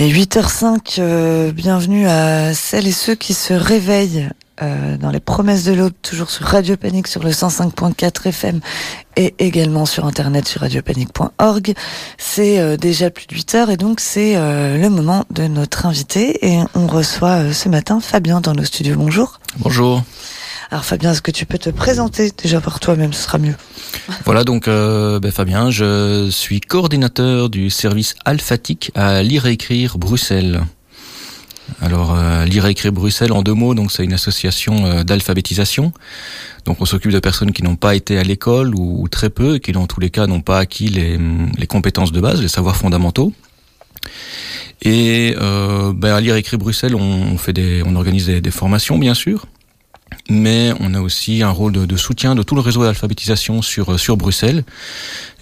Les 8h05, euh, bienvenue à celles et ceux qui se réveillent euh, dans les promesses de l'aube, toujours sur Radio Panique sur le 105.4 FM et également sur internet sur radiopanique.org. C'est euh, déjà plus de 8 heures et donc c'est le moment de notre invité et on reçoit ce matin Fabien dans nos studios. Bonjour. Bonjour. Alors Fabien, est-ce que tu peux te présenter déjà par toi-même, ce sera mieux. Voilà donc euh, ben, Fabien, je suis coordinateur du service alphatique à lire et écrire Bruxelles. Alors euh, lire et écrire Bruxelles en deux mots, donc c'est une association euh, d'alphabétisation. Donc on s'occupe de personnes qui n'ont pas été à l'école ou, très peu, et qui dans tous les cas n'ont pas acquis les, compétences de base, les savoirs fondamentaux. Et euh, ben, à lire et écrire Bruxelles, on, fait des, on organise des formations bien sûr mais on a aussi un rôle de, de soutien de tout le réseau d'alphabétisation sur sur Bruxelles.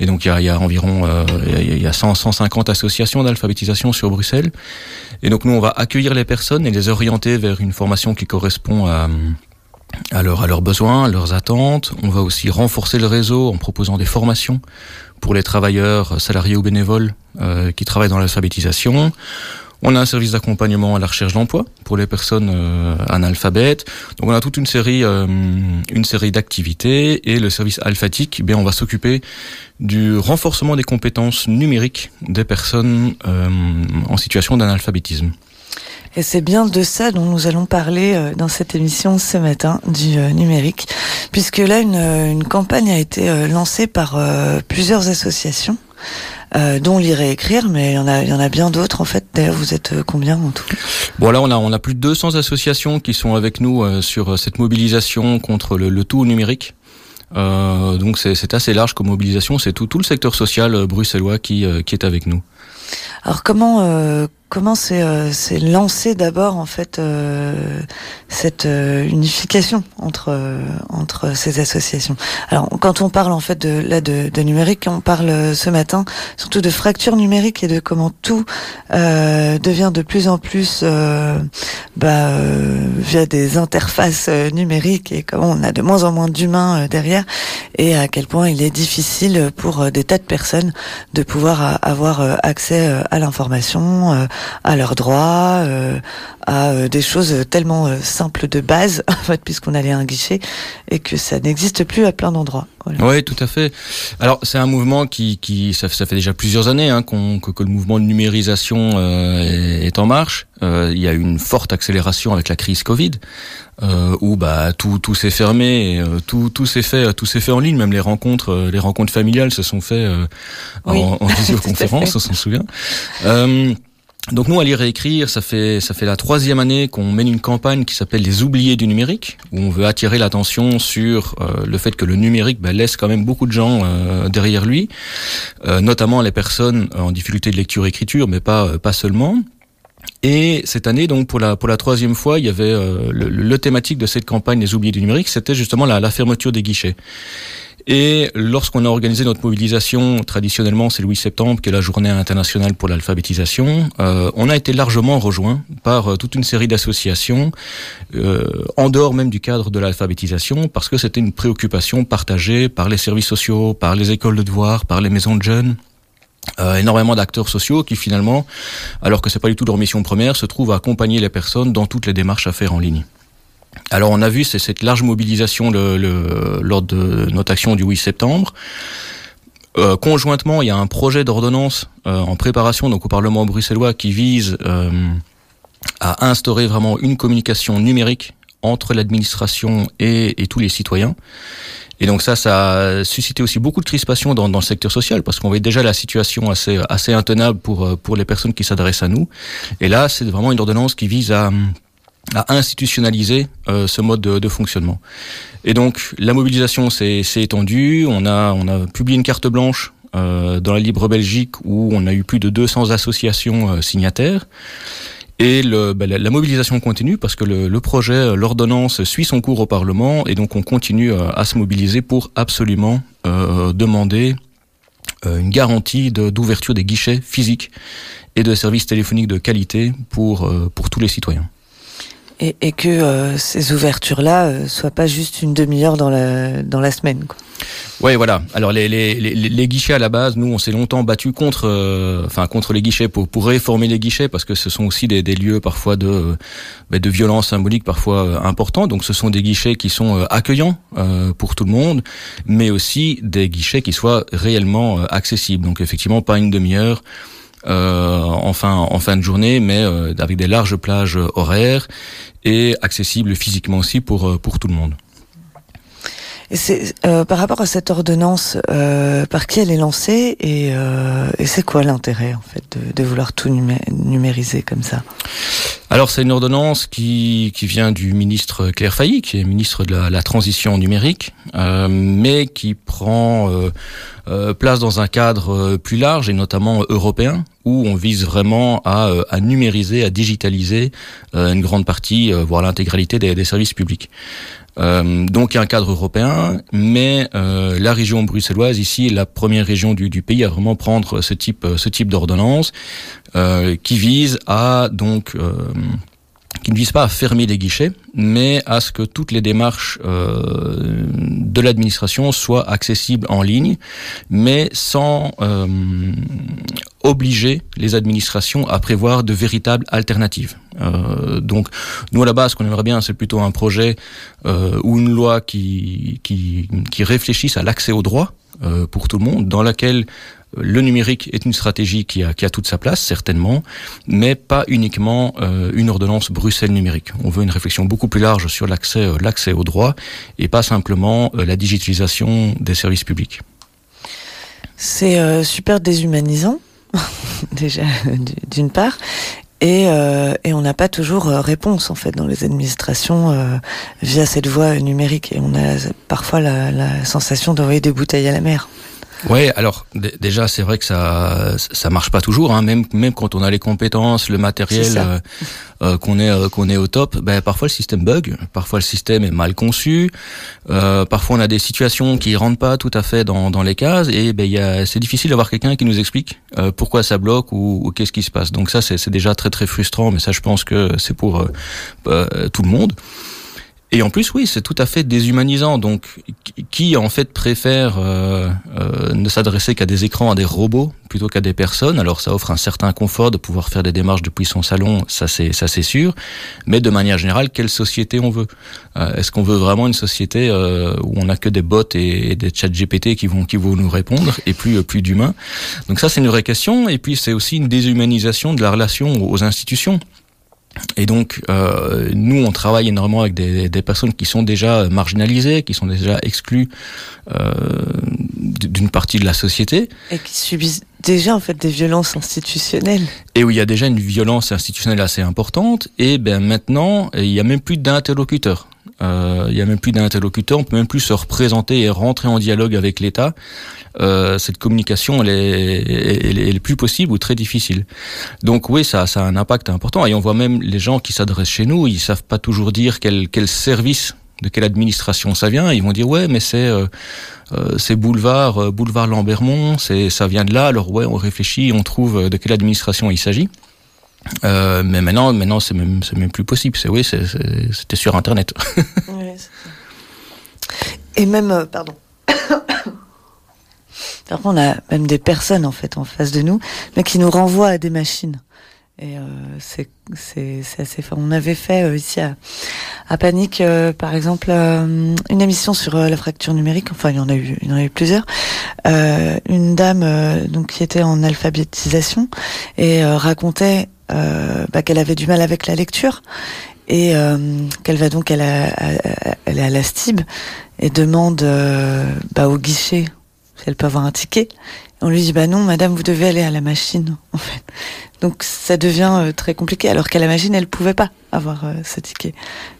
Et donc il y a, il y a environ euh, il y a 100, 150 associations d'alphabétisation sur Bruxelles. Et donc nous on va accueillir les personnes et les orienter vers une formation qui correspond à à, leur, à leurs besoins, à leurs attentes. On va aussi renforcer le réseau en proposant des formations pour les travailleurs salariés ou bénévoles euh, qui travaillent dans l'alphabétisation. On a un service d'accompagnement à la recherche d'emploi pour les personnes euh, analphabètes. Donc on a toute une série, euh, une série d'activités et le service alphatique, eh bien on va s'occuper du renforcement des compétences numériques des personnes euh, en situation d'analphabétisme. Et c'est bien de ça dont nous allons parler dans cette émission ce matin du numérique, puisque là une, une, campagne a été lancée par plusieurs associations euh, dont lire et écrire, mais il y en a, il y en a bien d'autres en fait. D'ailleurs, vous êtes euh, combien en tout? Bon là, on a, on a plus de 200 associations qui sont avec nous euh, sur cette mobilisation contre le, le tout numérique. Euh, donc c'est assez large comme mobilisation, c'est tout, tout le secteur social bruxellois qui, qui est avec nous. Alors comment comment c'est euh, lancé d'abord en fait euh, cette euh, unification entre entre ces associations. Alors quand on parle en fait de là de, de numérique, on parle ce matin surtout de fracture numérique et de comment tout devient de plus en plus bah, via des interfaces numériques et comment on a de moins en moins d'humains derrière et à quel point il est difficile pour des tas de personnes de pouvoir avoir accès à l'information à leurs droits, euh, à euh, des choses tellement euh, simples de base, en fait, puisqu'on allait à un guichet, et que ça n'existe plus à plein d'endroits. Oui, tout à fait. Alors c'est un mouvement qui, qui ça, ça fait déjà plusieurs années hein, qu'on, que, que, le mouvement de numérisation euh, est, en marche. Euh, il y a eu une forte accélération avec la crise Covid, euh, où bah tout, tout s'est fermé, et, tout, tout s'est fait, tout s'est fait en ligne. Même les rencontres, les rencontres familiales se sont faites en, en visioconférence, on s'en souvient. Donc nous, à lire et écrire, ça fait ça fait la troisième année qu'on mène une campagne qui s'appelle les oubliés du numérique, où on veut attirer l'attention sur euh, le fait que le numérique ben, laisse quand même beaucoup de gens euh, derrière lui, euh, notamment les personnes en difficulté de lecture-écriture, mais pas pas seulement. Et cette année, donc pour la pour la troisième fois, il y avait le, le, thématique de cette campagne les oubliés du numérique, c'était justement la, la fermeture des guichets. Et lorsqu'on a organisé notre mobilisation, traditionnellement c'est le 8 septembre, qui est la journée internationale pour l'alphabétisation, euh, on a été largement rejoint par euh, toute une série d'associations, euh, en dehors même du cadre de l'alphabétisation, parce que c'était une préoccupation partagée par les services sociaux, par les écoles de devoirs, par les maisons de jeunes. Énormément d'acteurs sociaux qui finalement, alors que c'est pas du tout leur mission première, se trouvent à accompagner les personnes dans toutes les démarches à faire en ligne. Alors on a vu cette large mobilisation le, lors de notre action du 8 septembre. Euh, conjointement, il y a un projet d'ordonnance euh, en préparation donc au Parlement bruxellois qui vise euh, à instaurer vraiment une communication numérique entre l'administration et, tous les citoyens. Et donc ça, ça a suscité aussi beaucoup de crispation dans, dans le secteur social parce qu'on voyait déjà la situation assez assez intenable pour pour les personnes qui s'adressent à nous. Et là, c'est vraiment une ordonnance qui vise à à institutionnaliser euh, ce mode de, fonctionnement. Et donc la mobilisation s'est étendue, on a, on a publié une carte blanche euh, dans la Libre Belgique où on a eu plus de 200 associations euh, signataires. Et bah, la, mobilisation continue parce que le, projet, l'ordonnance suit son cours au Parlement et donc on continue à se mobiliser pour absolument demander une garantie d'ouverture des guichets physiques et de services téléphoniques de qualité pour, pour tous les citoyens. Et, et que euh, ces ouvertures-là euh, soient pas juste une demi-heure dans la, dans la semaine. Quoi. Ouais, voilà. Alors les, les, les, les, guichets à la base, nous, on s'est longtemps battu contre, euh, enfin contre les guichets pour pour réformer les guichets parce que ce sont aussi des, des lieux parfois de bah, de violence symbolique parfois euh, importants. Donc ce sont des guichets qui sont euh, accueillants pour tout le monde, mais aussi des guichets qui soient réellement accessibles. Donc effectivement, pas une demi-heure. Euh, en, fin, en fin de journée, mais avec des larges plages horaires et accessibles physiquement aussi pour, pour tout le monde. C'est euh, par rapport à cette ordonnance, euh, par qui elle est lancée et, euh, et c'est quoi l'intérêt en fait de, de vouloir tout numériser comme ça? Alors c'est une ordonnance qui, qui vient du ministre Claire Failly, qui est ministre de la, la transition numérique, euh, mais qui prend euh, euh, place dans un cadre plus large et notamment européen, où on vise vraiment à, à numériser, à digitaliser une grande partie, voire l'intégralité des, des services publics. Euh, donc un cadre européen, mais euh, la région bruxelloise ici est la première région du, du pays à vraiment prendre ce type ce type d'ordonnance euh, qui vise à donc qui ne vise pas à fermer les guichets, mais à ce que toutes les démarches euh, de l'administration soient accessibles en ligne, mais sans euh, obliger les administrations à prévoir de véritables alternatives. Euh, donc, nous à la base, ce qu'on aimerait bien, c'est plutôt un projet euh, ou une loi qui, qui, qui réfléchisse à l'accès au droit euh, pour tout le monde, dans laquelle le numérique est une stratégie qui a, qui a toute sa place, certainement, mais pas uniquement euh, une ordonnance Bruxelles numérique. On veut une réflexion beaucoup plus large sur l'accès euh, l'accès au droit et pas simplement euh, la digitalisation des services publics. C'est super déshumanisant, déjà, d'une part. Et, et, on n'a pas toujours réponse en fait dans les administrations via cette voie numérique et on a parfois la, la sensation d'envoyer des bouteilles à la mer. Ouais, alors déjà c'est vrai que ça ça marche pas toujours, hein, même même quand on a les compétences, le matériel euh, euh, qu'on est euh, qu'on est au top, ben parfois le système bug, parfois le système est mal conçu, euh, parfois on a des situations qui rentrent pas tout à fait dans dans les cases et ben il y a c'est difficile d'avoir quelqu'un qui nous explique euh, pourquoi ça bloque ou, ou qu'est-ce qui se passe. Donc ça c'est c'est déjà très très frustrant, mais ça je pense que c'est pour euh, tout le monde. Et en plus, oui, c'est tout à fait déshumanisant. Donc, qui en fait préfère euh, euh, ne s'adresser qu'à des écrans, à des robots, plutôt qu'à des personnes? Alors, ça offre un certain confort de pouvoir faire des démarches depuis son salon, ça c'est ça c'est sûr. Mais de manière générale, quelle société on veut? Euh, Est-ce qu'on veut vraiment une société euh, où on n'a que des bots et, des chats GPT qui vont qui vont nous répondre et plus plus d'humains? Donc ça, c'est une vraie question. Et puis, c'est aussi une déshumanisation de la relation aux institutions. Et donc, euh, nous, on travaille énormément avec des, des, personnes qui sont déjà marginalisées, qui sont déjà exclues euh, d'une partie de la société. Et qui subissent déjà en fait des violences institutionnelles. Et où il y a déjà une violence institutionnelle assez importante. Et ben maintenant, il n'y a même plus d'interlocuteurs. Euh, il y a même plus d'interlocuteurs, on peut même plus se représenter et rentrer en dialogue avec l'État. Euh, cette communication, elle est, elle, est, elle est plus possible ou très difficile. Donc oui, ça, ça a un impact important. Et on voit même les gens qui s'adressent chez nous, ils savent pas toujours dire quel, quel service de quelle administration ça vient. Ils vont dire ouais, mais c'est euh, euh, c'est boulevard euh, boulevard Lambermont, c'est ça vient de là. Alors ouais, on réfléchit, on trouve de quelle administration il s'agit. Euh, mais maintenant, maintenant, c'est même, même plus possible. C'est oui, c'était sur Internet. Et même, euh, pardon. On a même des personnes en fait en face de nous, mais qui nous renvoient à des machines. Et euh, c'est assez fort. On avait fait euh, ici à, à Panique, euh, par exemple, une émission sur la fracture numérique. Enfin, il y en a eu, il y en a eu plusieurs. une dame donc qui était en alphabétisation et racontait bah, qu'elle avait du mal avec la lecture et qu'elle va donc elle, a, elle est à la STIB et demande bah, au guichet si elle peut avoir un ticket. On lui dit bah non madame vous devez aller à la machine en fait. Donc ça devient euh, très compliqué alors qu'à la machine elle pouvait pas avoir euh, ce ticket.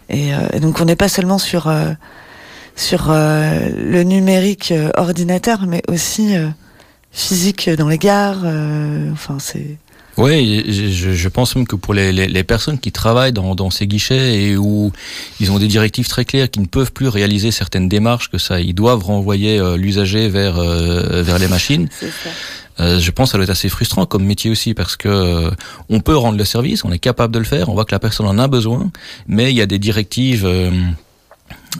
Et, euh, et, donc on n'est pas seulement sur euh, sur euh, le numérique ordinateur mais aussi physique dans les gares. enfin c'est oui, je, je, pense même que pour les, les, les personnes qui travaillent dans, dans, ces guichets et où ils ont des directives très claires qui ne peuvent plus réaliser certaines démarches, que ça, ils doivent renvoyer euh, l'usager vers euh, vers les machines. Euh, je pense que ça doit être assez frustrant comme métier aussi parce que euh, on peut rendre le service, on est capable de le faire, on voit que la personne en a besoin, mais il y a des directives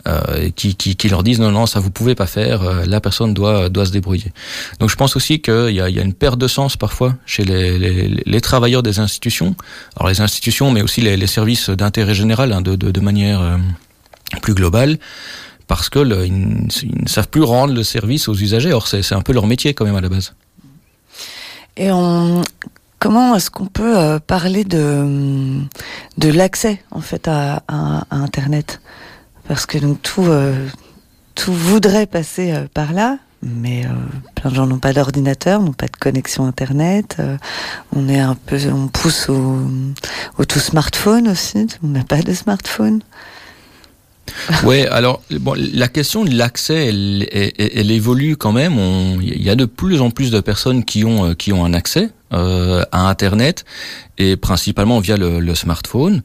euh, qui, leur disent non non ça vous pouvez pas faire euh, la personne doit doit se débrouiller. Donc je pense aussi qu'il y a, une perte de sens parfois chez les, travailleurs des institutions. Alors les institutions mais aussi les, services d'intérêt général hein, de, manière euh, plus globale parce que ne savent plus rendre le service aux usagers. Or c'est un peu leur métier quand même à la base. Et comment est-ce qu'on peut parler de de l'accès en fait à internet? Parce que tout euh, tout voudrait passer euh, par là mais euh, plein de gens n'ont pas d'ordinateur n'ont pas de connexion internet on est un peu on pousse au, au tout smartphone aussi on n'a pas de smartphone. Ouais alors bon la question de l'accès elle, évolue quand même. Il y a de plus en plus de personnes qui ont qui ont un accès à internet et principalement via le, smartphone.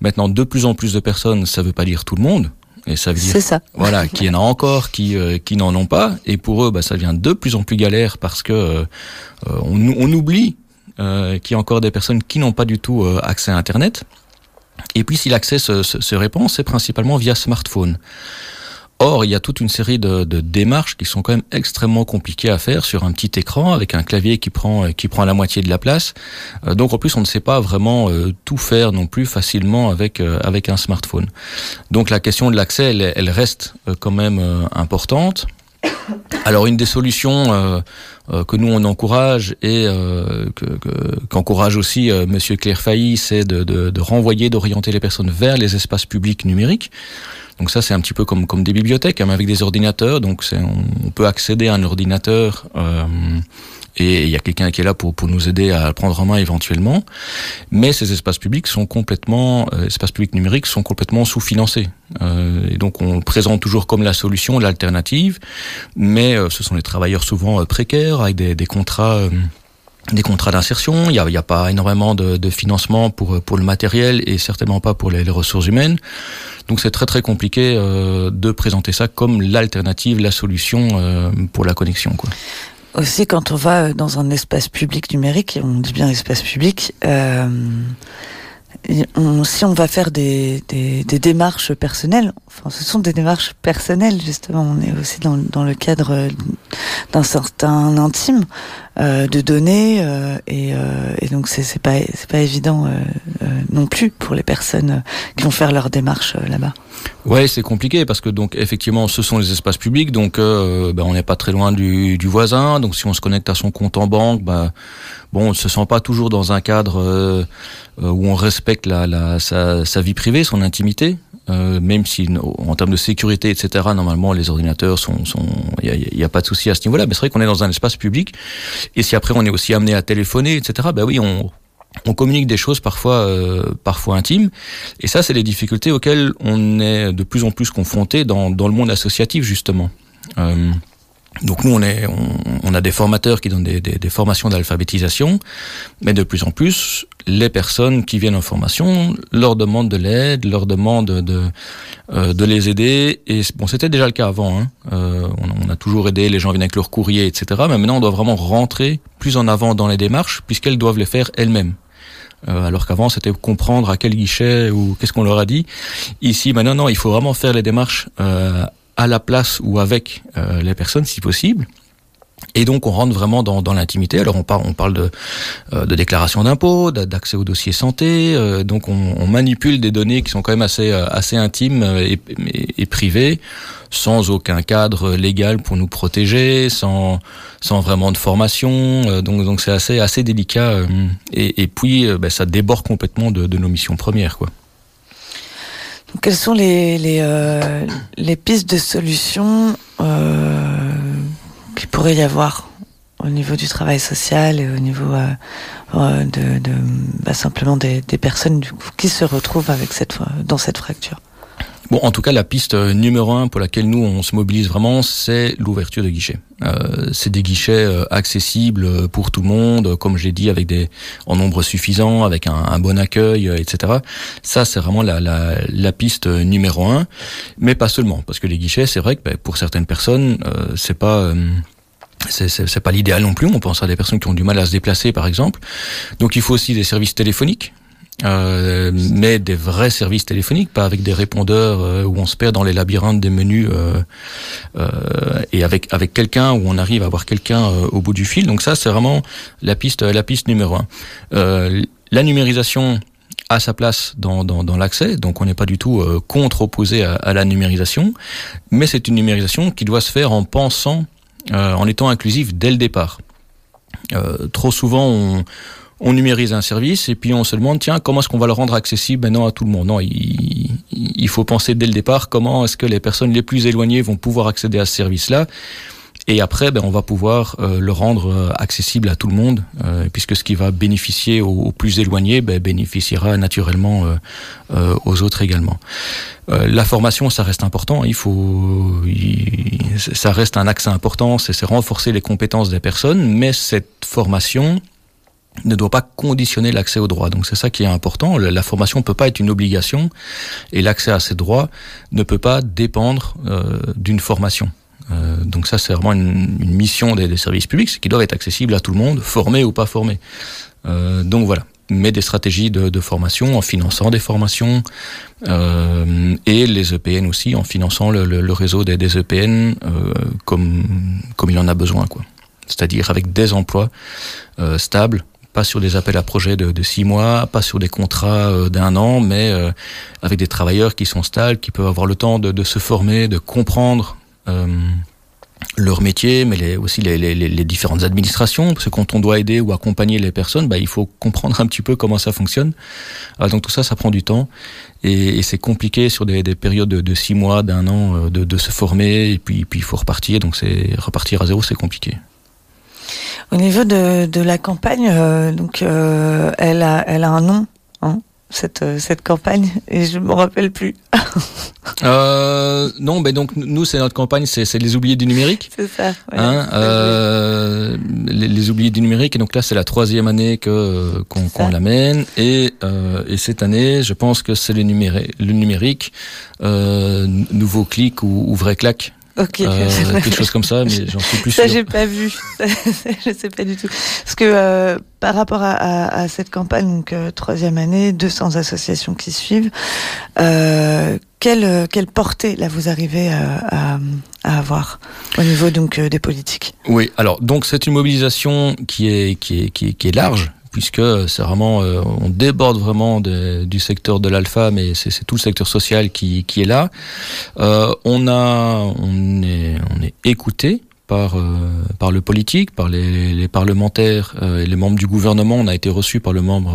Maintenant de plus en plus de personnes ça veut pas dire tout le monde et ça veut dire ça. voilà qu'il y en a encore qui euh, qui n'en ont pas. Et pour eux bah, ça devient de plus en plus galère parce que euh, on, on oublie euh, qu'il y a encore des personnes qui n'ont pas du tout euh, accès à internet. Et puis si l'accès se, se, se répand c'est principalement via smartphone Or, il y a toute une série de, démarches qui sont quand même extrêmement compliquées à faire sur un petit écran avec un clavier qui prend qui prend la moitié de la place. Euh, donc en plus, on ne sait pas vraiment euh, tout faire non plus facilement avec euh, avec un smartphone. Donc la question de l'accès, elle, reste quand même importante. Alors une des solutions euh, euh, que nous on encourage et euh, qu'encourage qu aussi Monsieur Claire Failly, c'est de, renvoyer, d'orienter les personnes vers les espaces publics numériques. Donc ça c'est un petit peu comme, comme des bibliothèques hein, avec des ordinateurs, donc on, peut accéder à un ordinateur et il y a quelqu'un qui est là pour, pour nous aider à prendre en main éventuellement. Mais ces espaces publics sont complètement, euh, espaces publics numériques sont complètement sous-financés. Euh, et donc on présente toujours comme la solution, l'alternative, mais euh, ce sont les travailleurs souvent euh, précaires avec des, des contrats. Des contrats d'insertion, il n'y a, a pas énormément de, de financement pour, pour le matériel et certainement pas pour les, les ressources humaines. Donc c'est très très compliqué euh, de présenter ça comme l'alternative, la solution euh, pour la connexion. Quoi. Aussi quand on va dans un espace public numérique, on dit bien espace public, euh, si on va faire des, des, des démarches personnelles, enfin ce sont des démarches personnelles justement, on est aussi dans, dans le cadre d'un certain intime euh, de données euh, et, euh, et donc c'est pas c'est pas évident non plus pour les personnes qui vont faire leurs démarches euh, là-bas. Ouais, c'est compliqué parce que donc effectivement ce sont les espaces publics donc ben, on n'est pas très loin du, du voisin donc si on se connecte à son compte en banque ben, bon on se sent pas toujours dans un cadre où on respecte la, la, sa vie privée, son intimité Euh, même si en termes de sécurité etc normalement les ordinateurs sont il n'y a, a pas de souci à ce niveau là mais c'est vrai qu'on est dans un espace public. Et si après on est aussi amené à téléphoner etc ben oui on on communique des choses parfois euh, parfois intimes. Et ça c'est les difficultés auxquelles on est de plus en plus confronté dans, dans le monde associatif justement. Euh, Donc nous on est on, on a des formateurs qui donnent des, des, des formations d'alphabétisation, mais de plus en plus les personnes qui viennent en formation leur demandent de l'aide, leur demandent de, euh, de les aider. Et bon c'était déjà le cas avant euh, on, on a toujours aidé les gens viennent avec leur courrier etc mais maintenant on doit vraiment rentrer plus en avant dans les démarches puisqu'elles doivent les faire elles-mêmes. Euh, alors qu'avant c'était comprendre à quel guichet ou qu'est-ce qu'on leur a dit. Ici maintenant non il faut vraiment faire les démarches euh, à la place ou avec euh, les personnes si possible. Et donc on rentre vraiment dans, dans l'intimité. Alors on parle on parle de, euh, de déclaration d'impôt d'accès au dossier santé euh, donc on, on manipule des données qui sont quand même assez euh, assez intimes euh, et, et, privées sans aucun cadre légal pour nous protéger sans sans vraiment de formation euh, donc donc c'est assez assez délicat et, et puis ben, ça déborde complètement de, de nos missions premières quoi Quelles sont les, les, euh, les pistes de solutions euh, qu'il pourrait y avoir au niveau du travail social et au niveau euh, euh, de, de bah, simplement des, des personnes qui se retrouvent avec cette, dans cette fracture? Bon, en tout cas, la piste euh, numéro un pour laquelle nous on se mobilise vraiment, c'est l'ouverture de guichets. Euh, c'est des guichets euh, accessibles euh, pour tout le monde, comme j'ai dit, avec des en nombre suffisant, avec un, un bon accueil, etc. Ça, c'est vraiment la, la, la piste numéro un, mais pas seulement, parce que les guichets, c'est vrai que ben, pour certaines personnes, euh, c'est pas euh, c'est pas l'idéal non plus on pense à des personnes qui ont du mal à se déplacer par exemple donc il faut aussi des services téléphoniques euh, mais des vrais services téléphoniques, pas avec des répondeurs euh, où on se perd dans les labyrinthes des menus euh, euh et avec avec quelqu'un où on arrive à avoir quelqu'un au bout du fil. Donc ça, c'est vraiment la piste la piste numéro un. la numérisation a sa place dans, dans, dans l'accès, donc on n'est pas du tout contre opposé à, à, la numérisation, mais c'est une numérisation qui doit se faire en pensant, en étant inclusif dès le départ. trop souvent, on, on numérise un service et puis on se demande tiens comment est-ce qu'on va le rendre accessible maintenant à tout le monde? Non il, il faut penser dès le départ comment est-ce que les personnes les plus éloignées vont pouvoir accéder à ce service là et après ben, on va pouvoir euh, le rendre euh, accessible à tout le monde euh, puisque ce qui va bénéficier aux, plus éloignés ben, bénéficiera naturellement aux autres également. La formation ça reste important. Il faut ça reste un axe important. C'est renforcer les compétences des personnes. Mais cette formation ne doit pas conditionner l'accès aux droits. Donc c'est ça qui est important. La formation ne peut pas être une obligation et l'accès à ces droits ne peut pas dépendre euh, d'une formation. Euh, donc ça c'est vraiment une, une mission des, des, services publics, qui doivent être accessibles à tout le monde, formés ou pas formés. Euh, donc voilà mais des stratégies de, de, formation en finançant des formations euh, et les EPN aussi en finançant le, le, le réseau des, des EPN euh, comme comme il en a besoin quoi c'est-à-dire avec des emplois euh, stables pas sur des appels à projets de, six mois, pas sur des contrats euh, d'un an, mais euh, avec des travailleurs qui sont stables, qui peuvent avoir le temps de, se former, de comprendre euh, leur métier, mais aussi les, différentes administrations, parce que quand on doit aider ou accompagner les personnes, bah, il faut comprendre un petit peu comment ça fonctionne. Alors, donc tout ça, ça prend du temps, et, c'est compliqué sur des, des périodes de, six mois, d'un an, de, se former, et puis, puis il faut repartir, donc repartir à zéro, c'est compliqué. Au niveau de, de la campagne, euh, donc euh, elle a elle a un nom, hein, cette euh, cette campagne et je me rappelle plus. euh, non, mais donc nous c'est notre campagne, c'est c'est les oubliés du numérique. C'est ça. Ouais, hein, euh, les, les, oubliés du numérique et donc là c'est la troisième année que qu'on qu l'amène et euh, et cette année je pense que c'est le numérique, le numérique euh, nouveau clic ou, ou vrai clac Ok. Euh, quelque chose comme ça, mais j'en suis plus ça, sûr. Ça, j'ai pas vu. je sais pas du tout. Parce que euh, par rapport à, à, à, cette campagne, donc euh, troisième année, 200 associations qui suivent, euh, quelle, quelle portée là vous arrivez à, à, à avoir au niveau donc euh, des politiques? Oui. Alors donc c'est une mobilisation qui est qui est qui est, qui est large puisque c'est vraiment euh, on déborde vraiment de, du secteur de l'alpha mais c'est tout le secteur social qui, qui est là. Euh, on a on est on est écouté par euh, par le politique par les, les parlementaires et les membres du gouvernement. On a été reçu par le membre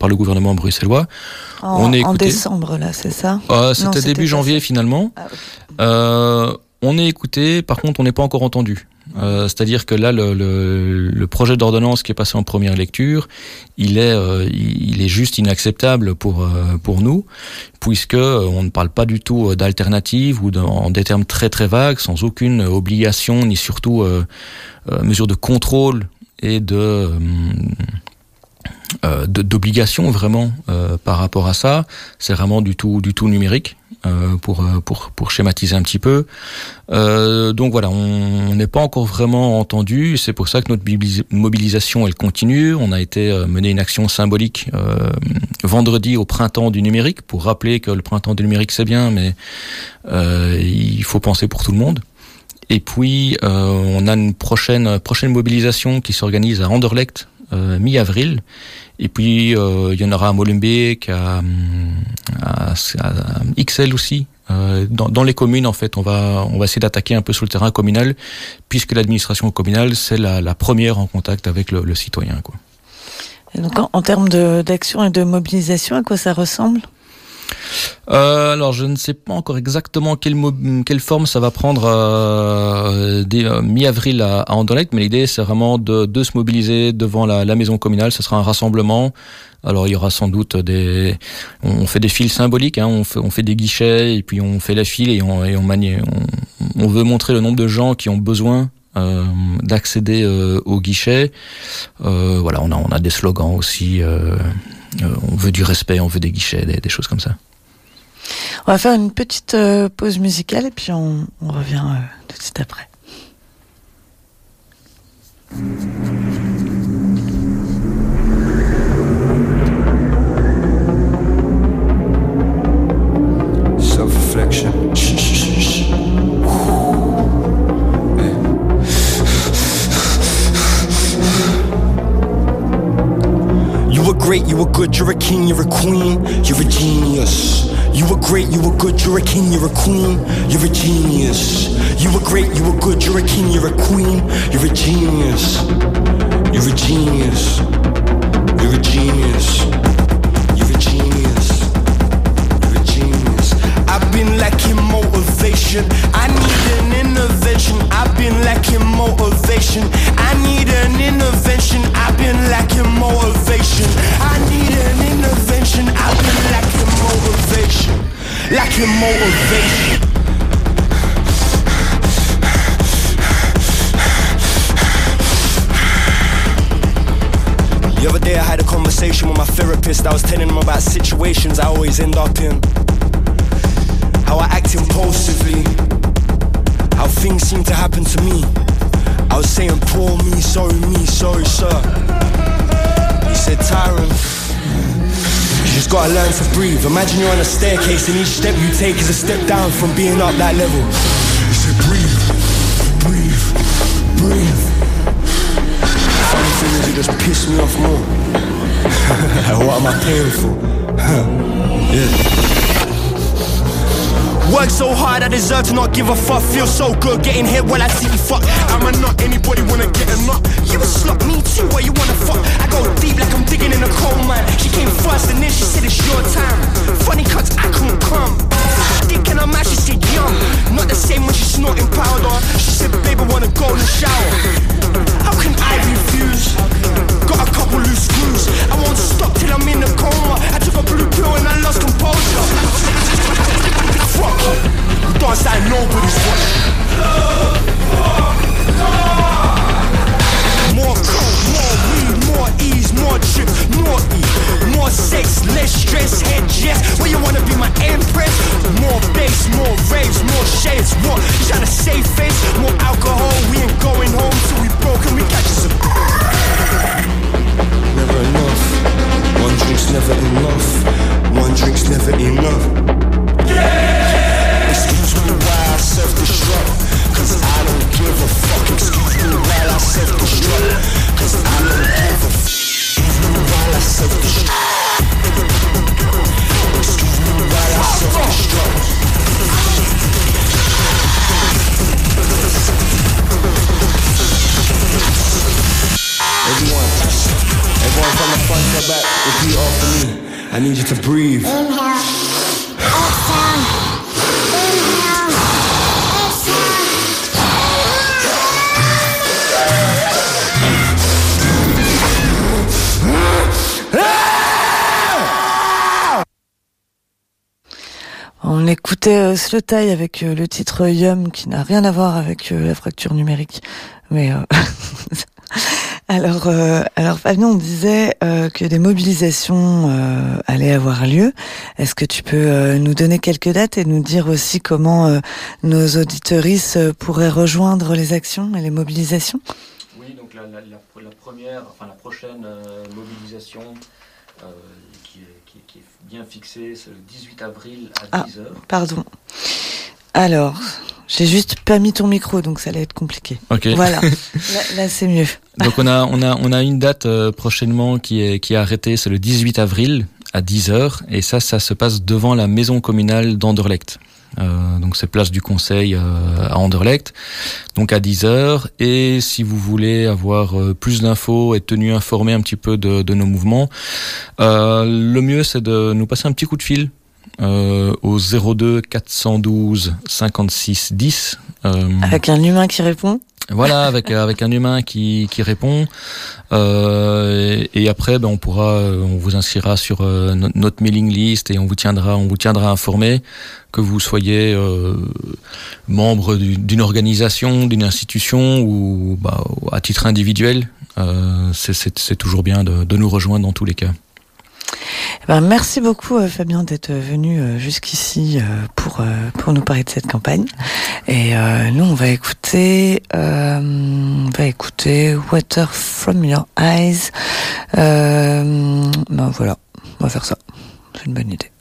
par le gouvernement bruxellois. En, on est écouté. en décembre là c'est ça? C'était début janvier finalement. Ah, okay. on est écouté. Par contre on n'est pas encore entendu euh, C'est-à-dire que là, le, projet d'ordonnance qui est passé en première lecture, il est, euh, juste inacceptable pour euh, pour nous, puisque on ne parle pas du tout d'alternative ou en des termes très très vagues, sans aucune obligation ni surtout mesure de contrôle et de euh, d'obligation vraiment euh, par rapport à ça. C'est vraiment du tout du tout numérique euh, pour pour pour schématiser un petit peu. Euh, donc voilà, on n'est pas encore vraiment entendu. C'est pour ça que notre mobilisation elle continue. On a été euh, mener une action symbolique euh, vendredi au printemps du numérique pour rappeler que le printemps du numérique c'est bien, mais euh, il faut penser pour tout le monde. Et puis euh, on a une prochaine prochaine mobilisation qui s'organise à Anderlecht euh, mi-avril. Et puis euh, il y en aura à Molenbeek, à, à, XL aussi. Euh, dans, les communes, en fait, on va on va essayer d'attaquer un peu sur le terrain communal, puisque l'administration communale c'est la, première en contact avec le, citoyen. Quoi. Donc en, en termes d'action et de mobilisation, à quoi ça ressemble? Euh, alors je ne sais pas encore exactement quelle, quelle forme ça va prendre euh, euh, mi-avril à, à mais l'idée c'est vraiment de, de, se mobiliser devant la, la, maison communale. Ce sera un rassemblement. Alors il y aura sans doute des, on fait des files symboliques, hein, on, fait, on fait des guichets et puis on fait la file et on, et on, manie, on, on veut montrer le nombre de gens qui ont besoin euh, d'accéder euh, au guichet. Euh, voilà, on a, on a des slogans aussi. Euh, on veut du respect, on veut des guichets, des, choses comme ça. On va faire une petite euh, pause musicale et puis on, on revient euh, tout de suite après. Great, you were good, you're a king, you're a queen, you're a genius. You were great, you were good, you're a king, you're a queen, you're a genius. You were great, you were good, you're a king, you're a queen, you're a genius. You're a genius. Gotta learn to breathe. Imagine you're on a staircase and each step you take is a step down from being up that level. He said, breathe, breathe, breathe. Funny thing is, it just pissed me off more. what am I paying for? yeah. Work so hard, I deserve to not give a fuck. Feel so good getting hit while I see you fuck. Am I not anybody wanna get a nut? You a slut, me too, what you wanna fuck? I go deep like I'm digging in a coal mine. She came first and then she said it's your time. Funny cuts, I couldn't come. Dick and I'm out, she said young. Not the same when she's snorting powder. She said, baby, wanna go in the shower. How can I refuse? Got a couple loose screws. I need you to breathe. Inhale. Exhale. Inhale. Exhale. On écoutait euh, Slow Tie avec euh, le titre Yum qui n'a rien à voir avec euh, la fracture numérique. Mais euh, alors, euh, alors Fabien, on disait euh, que des mobilisations euh, allaient avoir lieu. Est-ce que tu peux nous donner quelques dates et nous dire aussi comment nos auditorices pourraient rejoindre les actions et les mobilisations? Oui, donc la, la, la, la première, enfin la prochaine mobilisation qui, est, qui, est, qui, est, bien fixée, c'est le 18 avril à Ah. 10h. Pardon. Alors, j'ai juste pas mis ton micro, donc ça allait être compliqué. Ok. Voilà, là, là, c'est mieux. Donc on a on a on a une date euh, prochainement qui est qui est arrêtée, c'est le 18 avril à 10h et ça ça se passe devant la maison communale d'Anderlecht. Euh, donc c'est place du Conseil euh, à Anderlecht, donc à 10h. Et si vous voulez avoir euh, plus d'infos être tenu informé un petit peu de, de nos mouvements, euh, le mieux c'est de nous passer un petit coup de fil euh, au 02 412 56 10. Euh, Avec un humain qui répond. voilà, avec avec un humain qui qui répond. Euh, et, et après, ben on pourra, euh, on vous inscrira sur euh, no- notre mailing list et on vous tiendra, on vous tiendra informé que vous soyez euh, membre du- d'une organisation, d'une institution ou bah, à titre individuel. Euh, c'est toujours bien de, de nous rejoindre dans tous les cas. Eh ben, merci beaucoup euh, Fabien d'être venu euh, jusqu'ici euh, pour euh, pour nous parler de cette campagne. Et nous on va écouter on va écouter Water from Your Eyes. Ben voilà, on va faire ça. C'est une bonne idée.